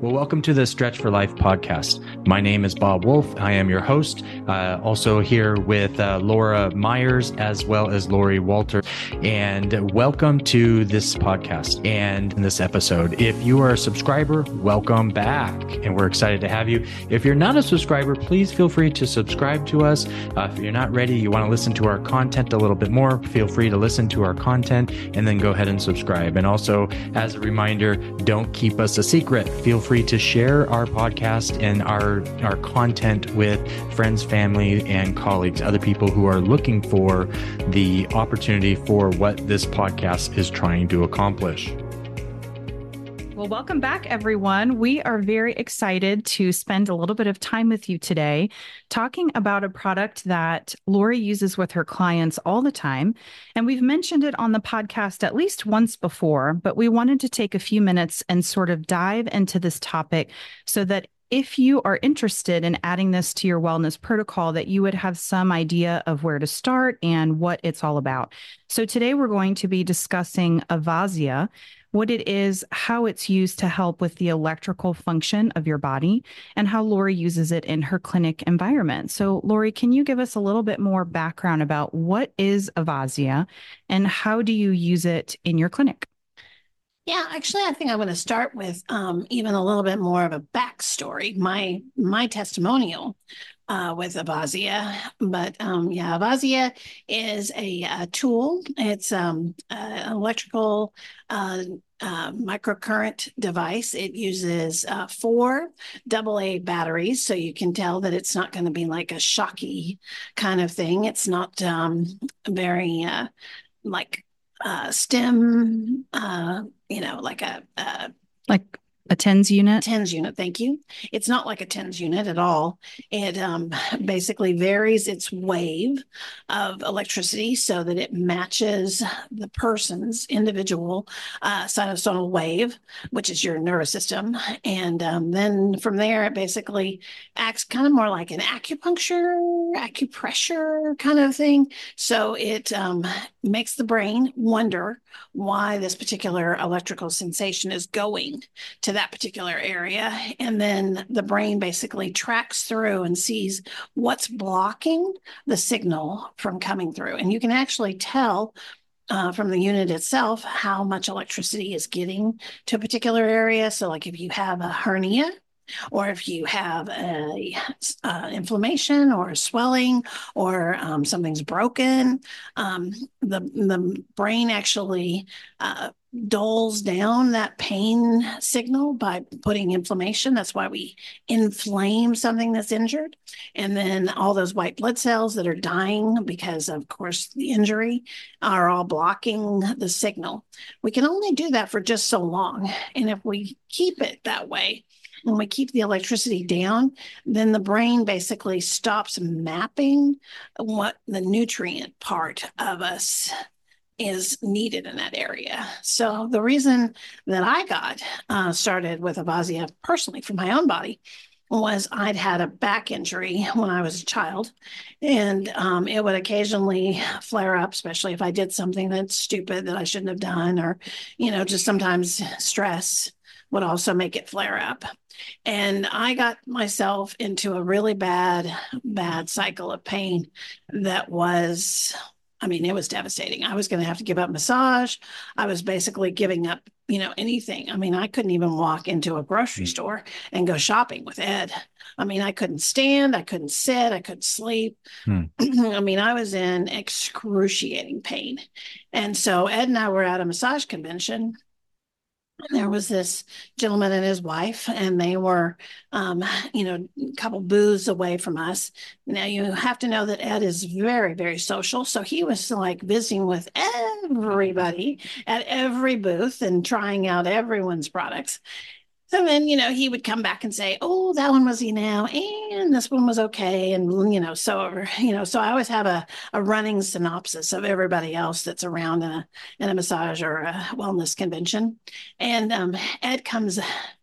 Well, welcome to the Stretch for Life podcast. My name is Bob Wolf. I am your host. Uh, also here with uh, Laura Myers as well as Lori Walter. And welcome to this podcast and this episode. If you are a subscriber, welcome back. And we're excited to have you. If you're not a subscriber, please feel free to subscribe to us. Uh, if you're not ready, you want to listen to our content a little bit more, feel free to listen to our content and then go ahead and subscribe. And also, as a reminder, don't keep us a secret. Feel free free to share our podcast and our our content with friends, family, and colleagues, other people who are looking for the opportunity for what this podcast is trying to accomplish. Well, welcome back, everyone. We are very excited to spend a little bit of time with you today talking about a product that Lori uses with her clients all the time. And we've mentioned it on the podcast at least once before, but we wanted to take a few minutes and sort of dive into this topic so that if you are interested in adding this to your wellness protocol, that you would have some idea of where to start and what it's all about. So today we're going to be discussing Avazzia what it is, how it's used to help with the electrical function of your body, and how Lori uses it in her clinic environment. So, Lori, can you give us a little bit more background about what is Avazzia and how do you use it in your clinic? Yeah, actually, I think I'm going to start with um, even a little bit more of a backstory. My my testimonial uh, with Avazzia. But um, yeah, Avazzia is a, a tool. It's um, an electrical uh, uh, microcurrent device. It uses uh, four AA batteries, so you can tell that it's not going to be like a shocky kind of thing. It's not um, very uh, like uh, stem, uh, you know, like a, a like a tens unit? Tens unit, thank you. It's not like a tens unit at all. It um, basically varies its wave of electricity so that it matches the person's individual uh, sinusoidal wave, which is your nervous system. And um, then from there, it basically acts kind of more like an acupuncture, acupressure kind of thing. So it um, makes the brain wonder why this particular electrical sensation is going to that particular area. And then the brain basically tracks through and sees what's blocking the signal from coming through. And you can actually tell uh, from the unit itself how much electricity is getting to a particular area. So, like if you have a hernia, or if you have a uh, inflammation or swelling or um, something's broken, um, the the brain actually uh, dulls down that pain signal by putting inflammation. That's why we inflame something that's injured. And then all those white blood cells that are dying because, of course, the injury are all blocking the signal. We can only do that for just so long. And if we keep it that way, when we keep the electricity down, then the brain basically stops mapping what the nutrient part of us is needed in that area. So the reason that I got uh, started with Avazzia personally for my own body was I'd had a back injury when I was a child, and um, it would occasionally flare up, especially if I did something that's stupid that I shouldn't have done, or you know, just sometimes stress would also make it flare up. And I got myself into a really bad, bad cycle of pain that was, I mean, it was devastating. I was going to have to give up massage. I was basically giving up, you know, anything. I mean, I couldn't even walk into a grocery mm. store and go shopping with Ed. I mean, I couldn't stand, I couldn't sit, I couldn't sleep. Hmm. I mean, I was in excruciating pain. And so Ed and I were at a massage convention there was this gentleman and his wife, and they were, um, you know, a couple booths away from us. Now you have to know that Ed is very, very social, so he was like visiting with everybody at every booth and trying out everyone's products. And then, you know, he would come back and say, Oh, that one was, you know, and this one was okay. And, you know, so, you know, so I always have a, a running synopsis of everybody else that's around in a, in a massage or a wellness convention. And um, Ed comes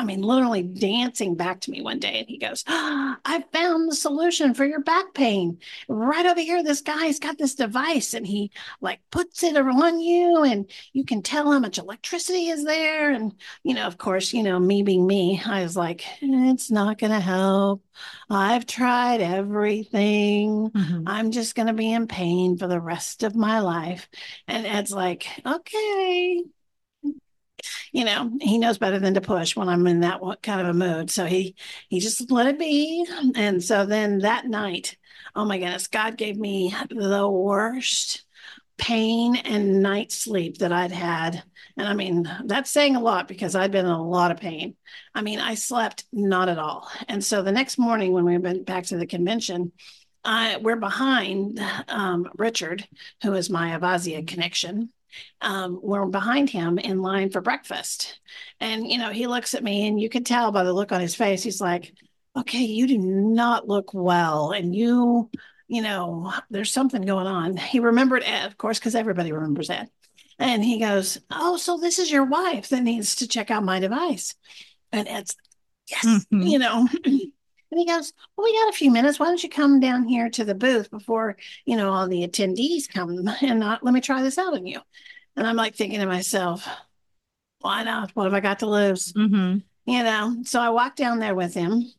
I mean, literally dancing back to me one day. And he goes, oh, I found the solution for your back pain. Right over here, this guy's got this device and he like puts it on you and you can tell how much electricity is there. And, you know, of course, you know, me being me, I was like, it's not going to help. I've tried everything. Mm-hmm. I'm just going to be in pain for the rest of my life. And Ed's like, okay, you know, he knows better than to push when I'm in that kind of a mood. So he he just let it be. And so then that night, oh my goodness, God gave me the worst pain and night sleep that I'd had. And I mean, that's saying a lot because I'd been in a lot of pain. I mean, I slept not at all. And so the next morning when we went back to the convention, I, we're behind um, Richard, who is my Avazzia connection um, were behind him in line for breakfast. And, you know, he looks at me and you could tell by the look on his face, he's like, okay, you do not look well. And you, you know, there's something going on. He remembered Ed, of course, because everybody remembers Ed. And he goes, Oh, so this is your wife that needs to check out my device. And Ed's, Yes, mm-hmm. you know. And he goes, Well, we got a few minutes. Why don't you come down here to the booth before, you know, all the attendees come and not, let me try this out on you. And I'm like thinking to myself, Why not? What have I got to lose? Mm-hmm. You know, so I walked down there with him.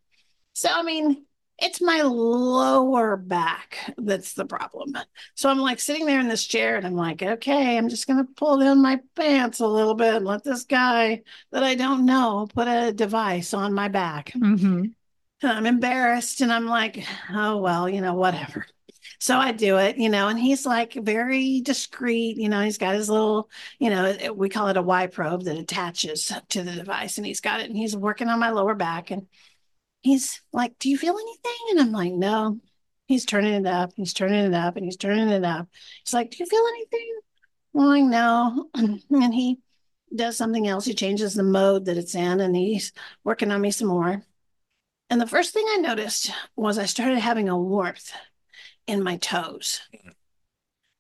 So, I mean, it's my lower back that's the problem. So I'm like sitting there in this chair and I'm like, okay, I'm just going to pull down my pants a little bit and let this guy that I don't know put a device on my back. Mm-hmm. I'm embarrassed and I'm like, oh, well, you know, whatever. So I do it, you know, and he's like very discreet, you know, he's got his little, you know, eh, we call it a Y probe that attaches to the device and he's got it and he's working on my lower back and he's like, do you feel anything? And I'm like, no. He's turning it up, he's turning it up and he's turning it up. He's like, do you feel anything? I'm like, no. And he does something else. He changes the mode that it's in and he's working on me some more. And the first thing I noticed was I started having a warmth in my toes.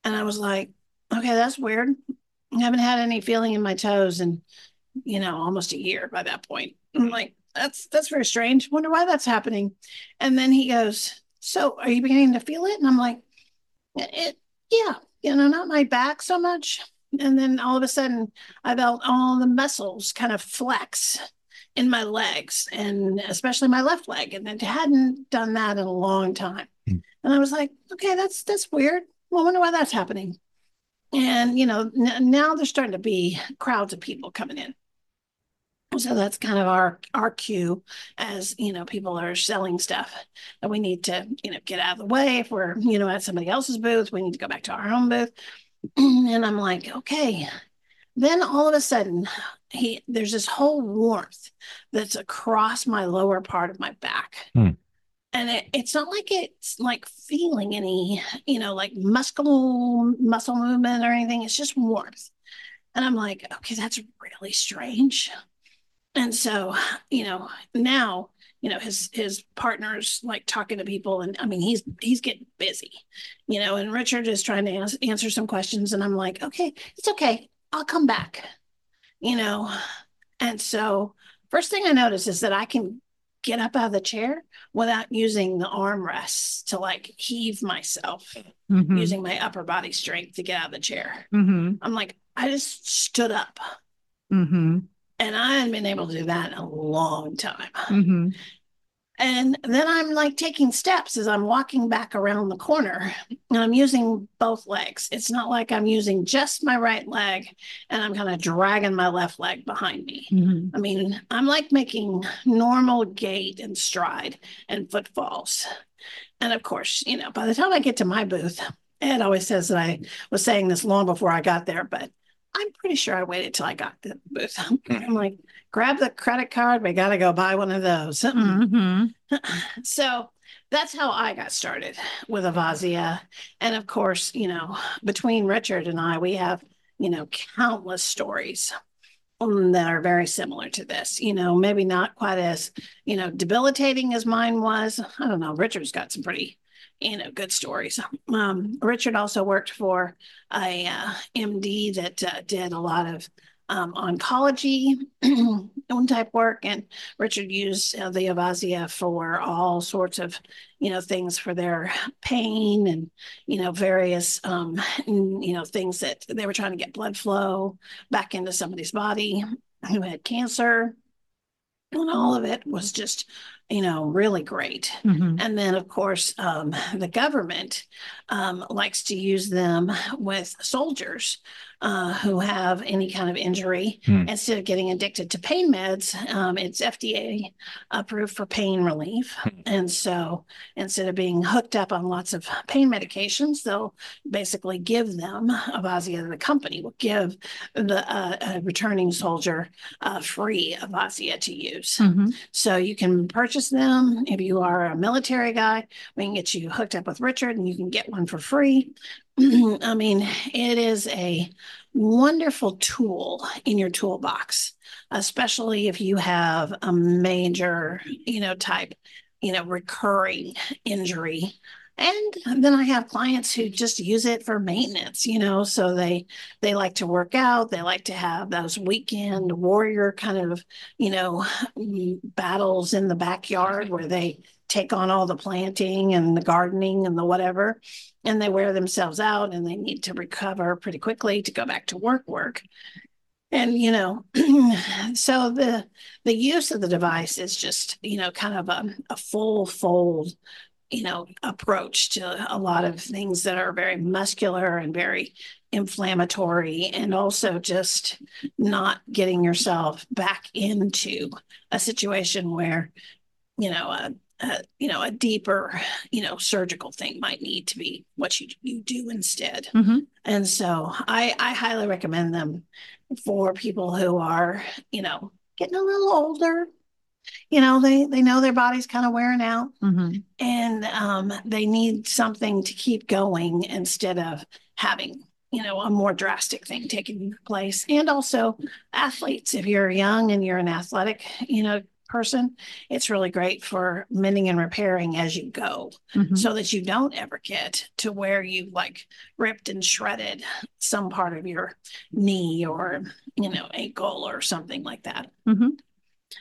And I was like, okay, that's weird. I haven't had any feeling in my toes in, you know, almost a year by that point. I'm like, that's that's very strange. Wonder why that's happening. And then he goes, So are you beginning to feel it? And I'm like, it yeah, you know, not my back so much. And then all of a sudden I felt all the muscles kind of flex in my legs and especially my left leg and it hadn't done that in a long time. Mm. and i was like okay that's that's weird. Well, i wonder why that's happening. And you know n- now there's starting to be crowds of people coming in. So that's kind of our our cue as you know people are selling stuff that we need to you know get out of the way if we're you know at somebody else's booth. We need to go back to our home booth. And i'm like okay then all of a sudden he there's this whole warmth that's across my lower part of my back. Hmm. and it, it's not like it's like feeling any you know like muscle muscle movement or anything. It's just warmth. And i'm like okay that's really strange. And so you know now you know his his partners like talking to people and i mean he's he's getting busy you know and richard is trying to ans- answer some questions. And i'm like okay it's okay i'll come back you know. And so, first thing I notice is that I can get up out of the chair without using the armrests to like heave myself mm-hmm. using my upper body strength to get out of the chair. Mm-hmm. I'm like, I just stood up. Mm-hmm. And I hadn't been able to do that in a long time. And then I'm like taking steps as I'm walking back around the corner and I'm using both legs. It's not like I'm using just my right leg and I'm kind of dragging my left leg behind me. Mm-hmm. I mean, I'm like making normal gait and stride and footfalls. And of course, you know, by the time I get to my booth, Ed always says that I was saying this long before I got there, but I'm pretty sure I waited till I got the booth. I'm like, grab the credit card. We got to go buy one of those. Mm-hmm. so that's how I got started with Avazzia. And of course, you know, between Richard and I, we have, you know, countless stories that are very similar to this. You know, maybe not quite as, you know, debilitating as mine was. I don't know. Richard's got some pretty you know, good stories. Um, Richard also worked for a uh, MD that uh, did a lot of um, oncology type work, and Richard used uh, the Avazzia for all sorts of you know things for their pain and you know various um, you know things that they were trying to get blood flow back into somebody's body who had cancer and all of it was just you know really great mm-hmm. and then of course um, the government um, likes to use them with soldiers uh, who have any kind of injury. Hmm. Instead of getting addicted to pain meds, um, it's FDA approved for pain relief. Hmm. And so instead of being hooked up on lots of pain medications, they'll basically give them, Avazzia, the company will give the uh, returning soldier uh, free Avazzia to use. Mm-hmm. So you can purchase them. If you are a military guy, we can get you hooked up with Richard and you can get one for free. I mean, it is a wonderful tool in your toolbox, especially if you have a major, you know, type, you know, recurring injury. And then I have clients who just use it for maintenance, you know, so they they like to work out, they like to have those weekend warrior kind of, you know, battles in the backyard where they take on all the planting and the gardening and the whatever. And they wear themselves out and they need to recover pretty quickly to go back to work work. And you know so the the use of the device is just you know kind of a, a full fold you know approach to a lot of things that are very muscular and very inflammatory and also just not getting yourself back into a situation where you know a, a, you know a deeper you know surgical thing might need to be what you you do instead mm-hmm. and so i i highly recommend them for people who are you know getting a little older you know they they know their body's kind of wearing out mm-hmm. and um, they need something to keep going instead of having you know a more drastic thing taking place and also athletes if you're young and you're an athletic you know person, it's really great for mending and repairing as you go mm-hmm. so that you don't ever get to where you like ripped and shredded some part of your knee or, you know, ankle or something like that. Mm-hmm.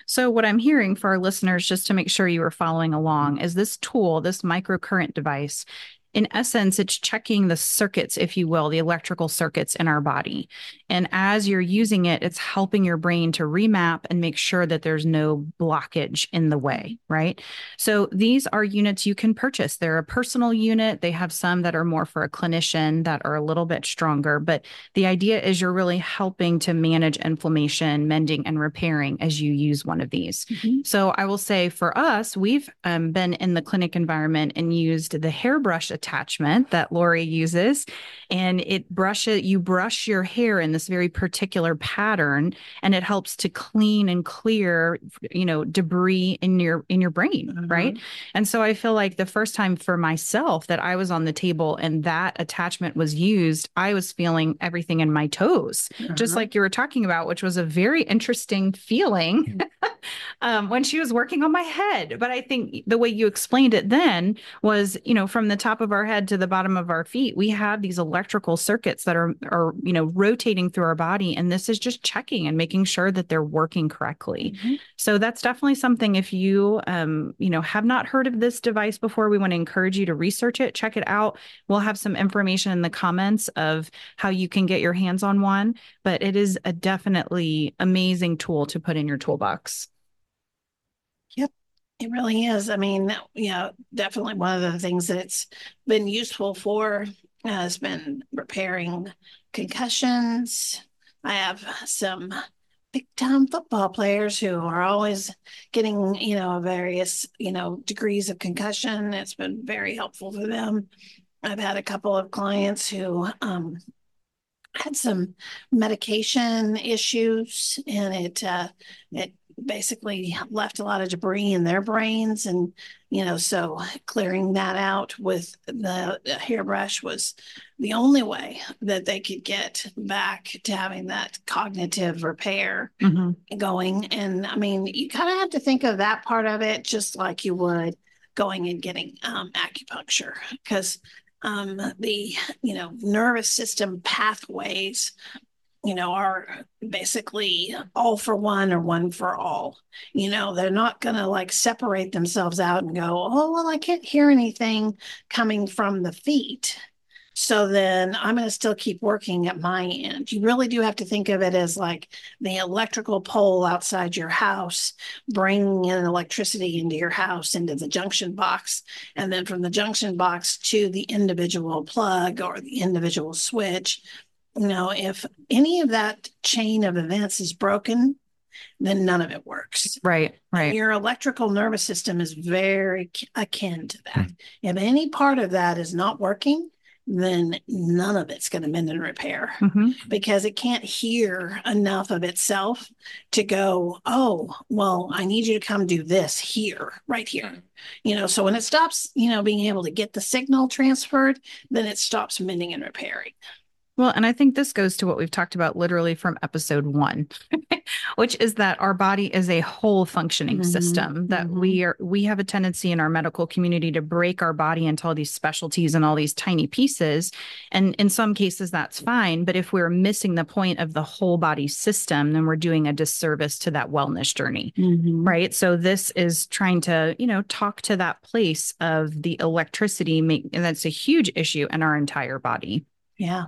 So, what I'm hearing for our listeners, just to make sure you are following along, is this tool, this microcurrent device, in essence, it's checking the circuits, if you will, the electrical circuits in our body. And as you're using it, it's helping your brain to remap and make sure that there's no blockage in the way, right? So these are units you can purchase. They're a personal unit. They have some that are more for a clinician that are a little bit stronger. But the idea is you're really helping to manage inflammation, mending, and repairing as you use one of these. Mm-hmm. So I will say for us, we've um, been in the clinic environment and used the hairbrush attachment that Lori uses. And it brushes, you brush your hair in this very particular pattern and it helps to clean and clear, you know, debris in your, in your brain. Mm-hmm. Right. And so I feel like the first time for myself that I was on the table and that attachment was used, I was feeling everything in my toes, mm-hmm. just like you were talking about, which was a very interesting feeling mm-hmm. um, when she was working on my head. But I think the way you explained it then was, you know, from the top of of our head to the bottom of our feet, we have these electrical circuits that are are you know rotating through our body, and this is just checking and making sure that they're working correctly. Mm-hmm. So that's definitely something. If you um you know have not heard of this device before, we want to encourage you to research it, check it out. We'll have some information in the comments of how you can get your hands on one, but it is a definitely amazing tool to put in your toolbox. It really is. I mean, that, you know, definitely one of the things that it's been useful for has been repairing concussions. I have some big time football players who are always getting, you know, various, you know, degrees of concussion. It's been very helpful for them. I've had a couple of clients who um, had some medication issues and it uh, it basically left a lot of debris in their brains. And you know so clearing that out with the hairbrush was the only way that they could get back to having that cognitive repair mm-hmm. going. And i mean you kind of have to think of that part of it just like you would going and getting um, acupuncture. Because um, the you know nervous system pathways you know, are basically all for one or one for all. You know, they're not going to like separate themselves out and go, oh, well, I can't hear anything coming from the feet. So then I'm going to still keep working at my end. You really do have to think of it as like the electrical pole outside your house, bringing in electricity into your house, into the junction box. And then from the junction box to the individual plug or the individual switch. You know, if any of that chain of events is broken, then none of it works. Right, right. Your electrical nervous system is very akin to that. Mm. If any part of that is not working, then none of it's going to mend and repair mm-hmm. because it can't hear enough of itself to go, oh, well, I need you to come do this here, right here. You know, so when it stops, you know, being able to get the signal transferred, then it stops mending and repairing. Well, and I think this goes to what we've talked about literally from episode one, which is that our body is a whole functioning mm-hmm. system. That mm-hmm. we are we have a tendency in our medical community to break our body into all these specialties and all these tiny pieces. And in some cases that's fine. But if we're missing the point of the whole body system, then we're doing a disservice to that wellness journey. Mm-hmm. Right. So this is trying to, you know, talk to that place of the electricity, make and that's a huge issue in our entire body. Yeah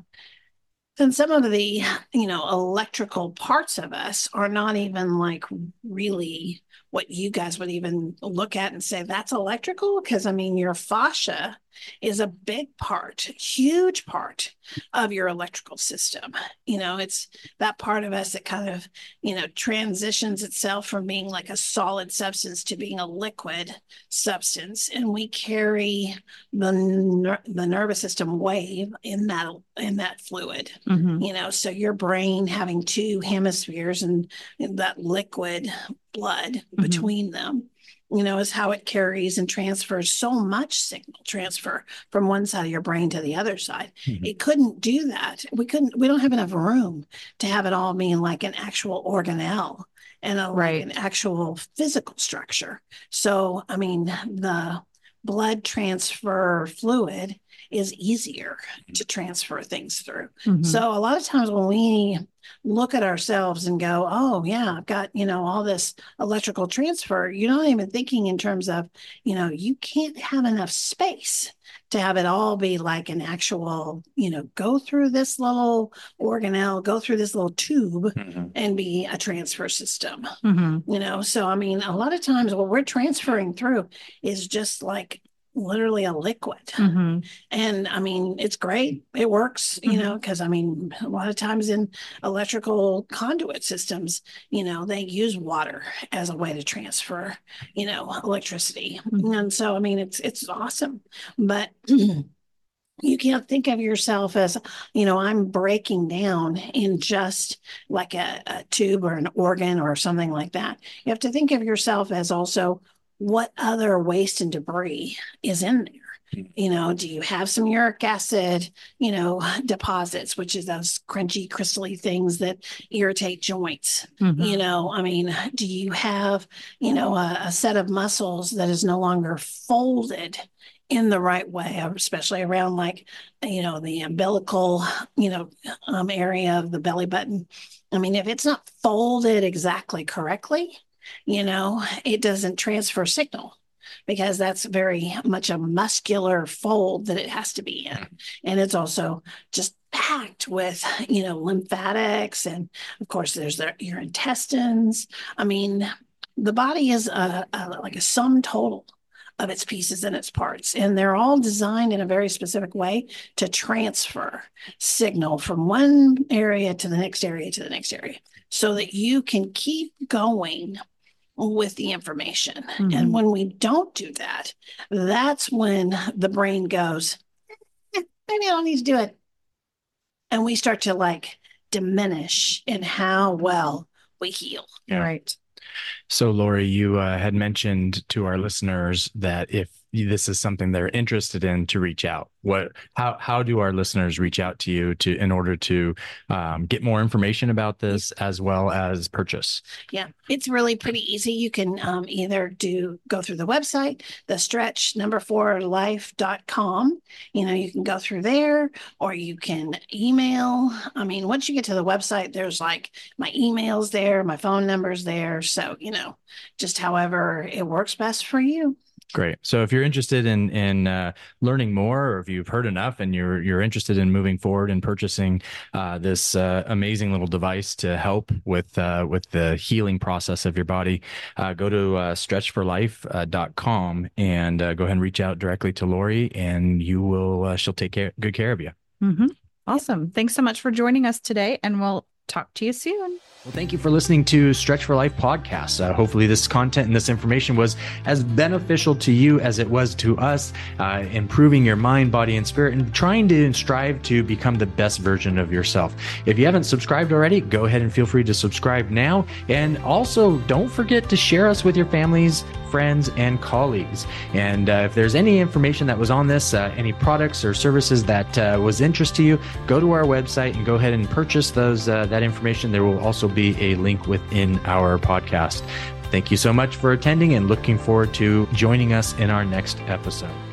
then some of the you know electrical parts of us are not even like really what you guys would even look at and say that's electrical? Because i mean your fascia is a big part huge part of your electrical system you know it's that part of us that kind of you know transitions itself from being like a solid substance to being a liquid substance and we carry the ner- the nervous system wave in that in that fluid mm-hmm. you know so your brain having two hemispheres and, and that liquid blood mm-hmm. between them you know, is how it carries and transfers so much signal transfer from one side of your brain to the other side. Mm-hmm. It couldn't do that. We couldn't, we don't have enough room to have it all being like an actual organelle and a, right. like an actual physical structure. So, I mean, the blood transfer fluid is easier to transfer things through. Mm-hmm. So a lot of times when we look at ourselves and go, oh yeah, I've got, you know, all this electrical transfer, you're not even thinking in terms of, you know, you can't have enough space to have it all be like an actual, you know, go through this little organelle, go through this little tube mm-hmm. and be a transfer system. Mm-hmm. You know, so I mean, a lot of times what we're transferring through is just like literally a liquid. Mm-hmm. And I mean, it's great. It works, you mm-hmm. know, because I mean, a lot of times in electrical conduit systems, you know, they use water as a way to transfer, you know, electricity. Mm-hmm. And so, I mean, it's it's awesome. But you can't think of yourself as, you know, I'm breaking down in just like a, a tube or an organ or something like that. You have to think of yourself as also what other waste and debris is in there hmm. you know do you have some uric acid you know deposits which is those crunchy crystally things that irritate joints mm-hmm. you know i mean do you have you know a, a, set of muscles that is no longer folded in the right way especially around like you know the umbilical you know um, area of the belly button i mean if it's not folded exactly correctly you know, it doesn't transfer signal because that's very much a muscular fold that it has to be in. Mm-hmm. And it's also just packed with, you know, lymphatics. And of course, there's the, your intestines. I mean, the body is a, a, like a sum total of its pieces and its parts. And they're all designed in a very specific way to transfer signal from one area to the next area to the next area so that you can keep going with the information. Mm-hmm. And when we don't do that, that's when the brain goes, eh, maybe I don't need to do it. And we start to like diminish in how well we heal. Yeah. Right. So, Lori, you uh, had mentioned to our listeners that if this is something they're interested in to reach out. What how how do our listeners reach out to you to in order to um, get more information about this as well as purchase? Yeah it's really pretty easy. You can um, either do go through the website the stretch number four life.com you know you can go through there or you can email. I mean once you get to the website there's like my emails there my phone numbers there. So you know just however it works best for you Great. So if you're interested in in uh, learning more, or if you've heard enough and you're you're interested in moving forward and purchasing uh, this uh, amazing little device to help with uh, with the healing process of your body, uh, go to uh, stretchforlife.com and go ahead and reach out directly to Lori, and you will she'll take care, good care of you. Mm-hmm. Awesome. Thanks so much for joining us today, and we'll talk to you soon. Well, thank you for listening to Stretch for Life podcast. Uh, hopefully, this content and this information was as beneficial to you as it was to us, uh, improving your mind, body, and spirit, and trying to strive to become the best version of yourself. If you haven't subscribed already, go ahead and feel free to subscribe now. And also, don't forget to share us with your families, friends, and colleagues. And uh, if there's any information that was on this, uh, any products or services that uh, was interest to you, go to our website and go ahead and purchase those uh, that information. There will also be a link within our podcast. Thank you so much for attending and looking forward to joining us in our next episode.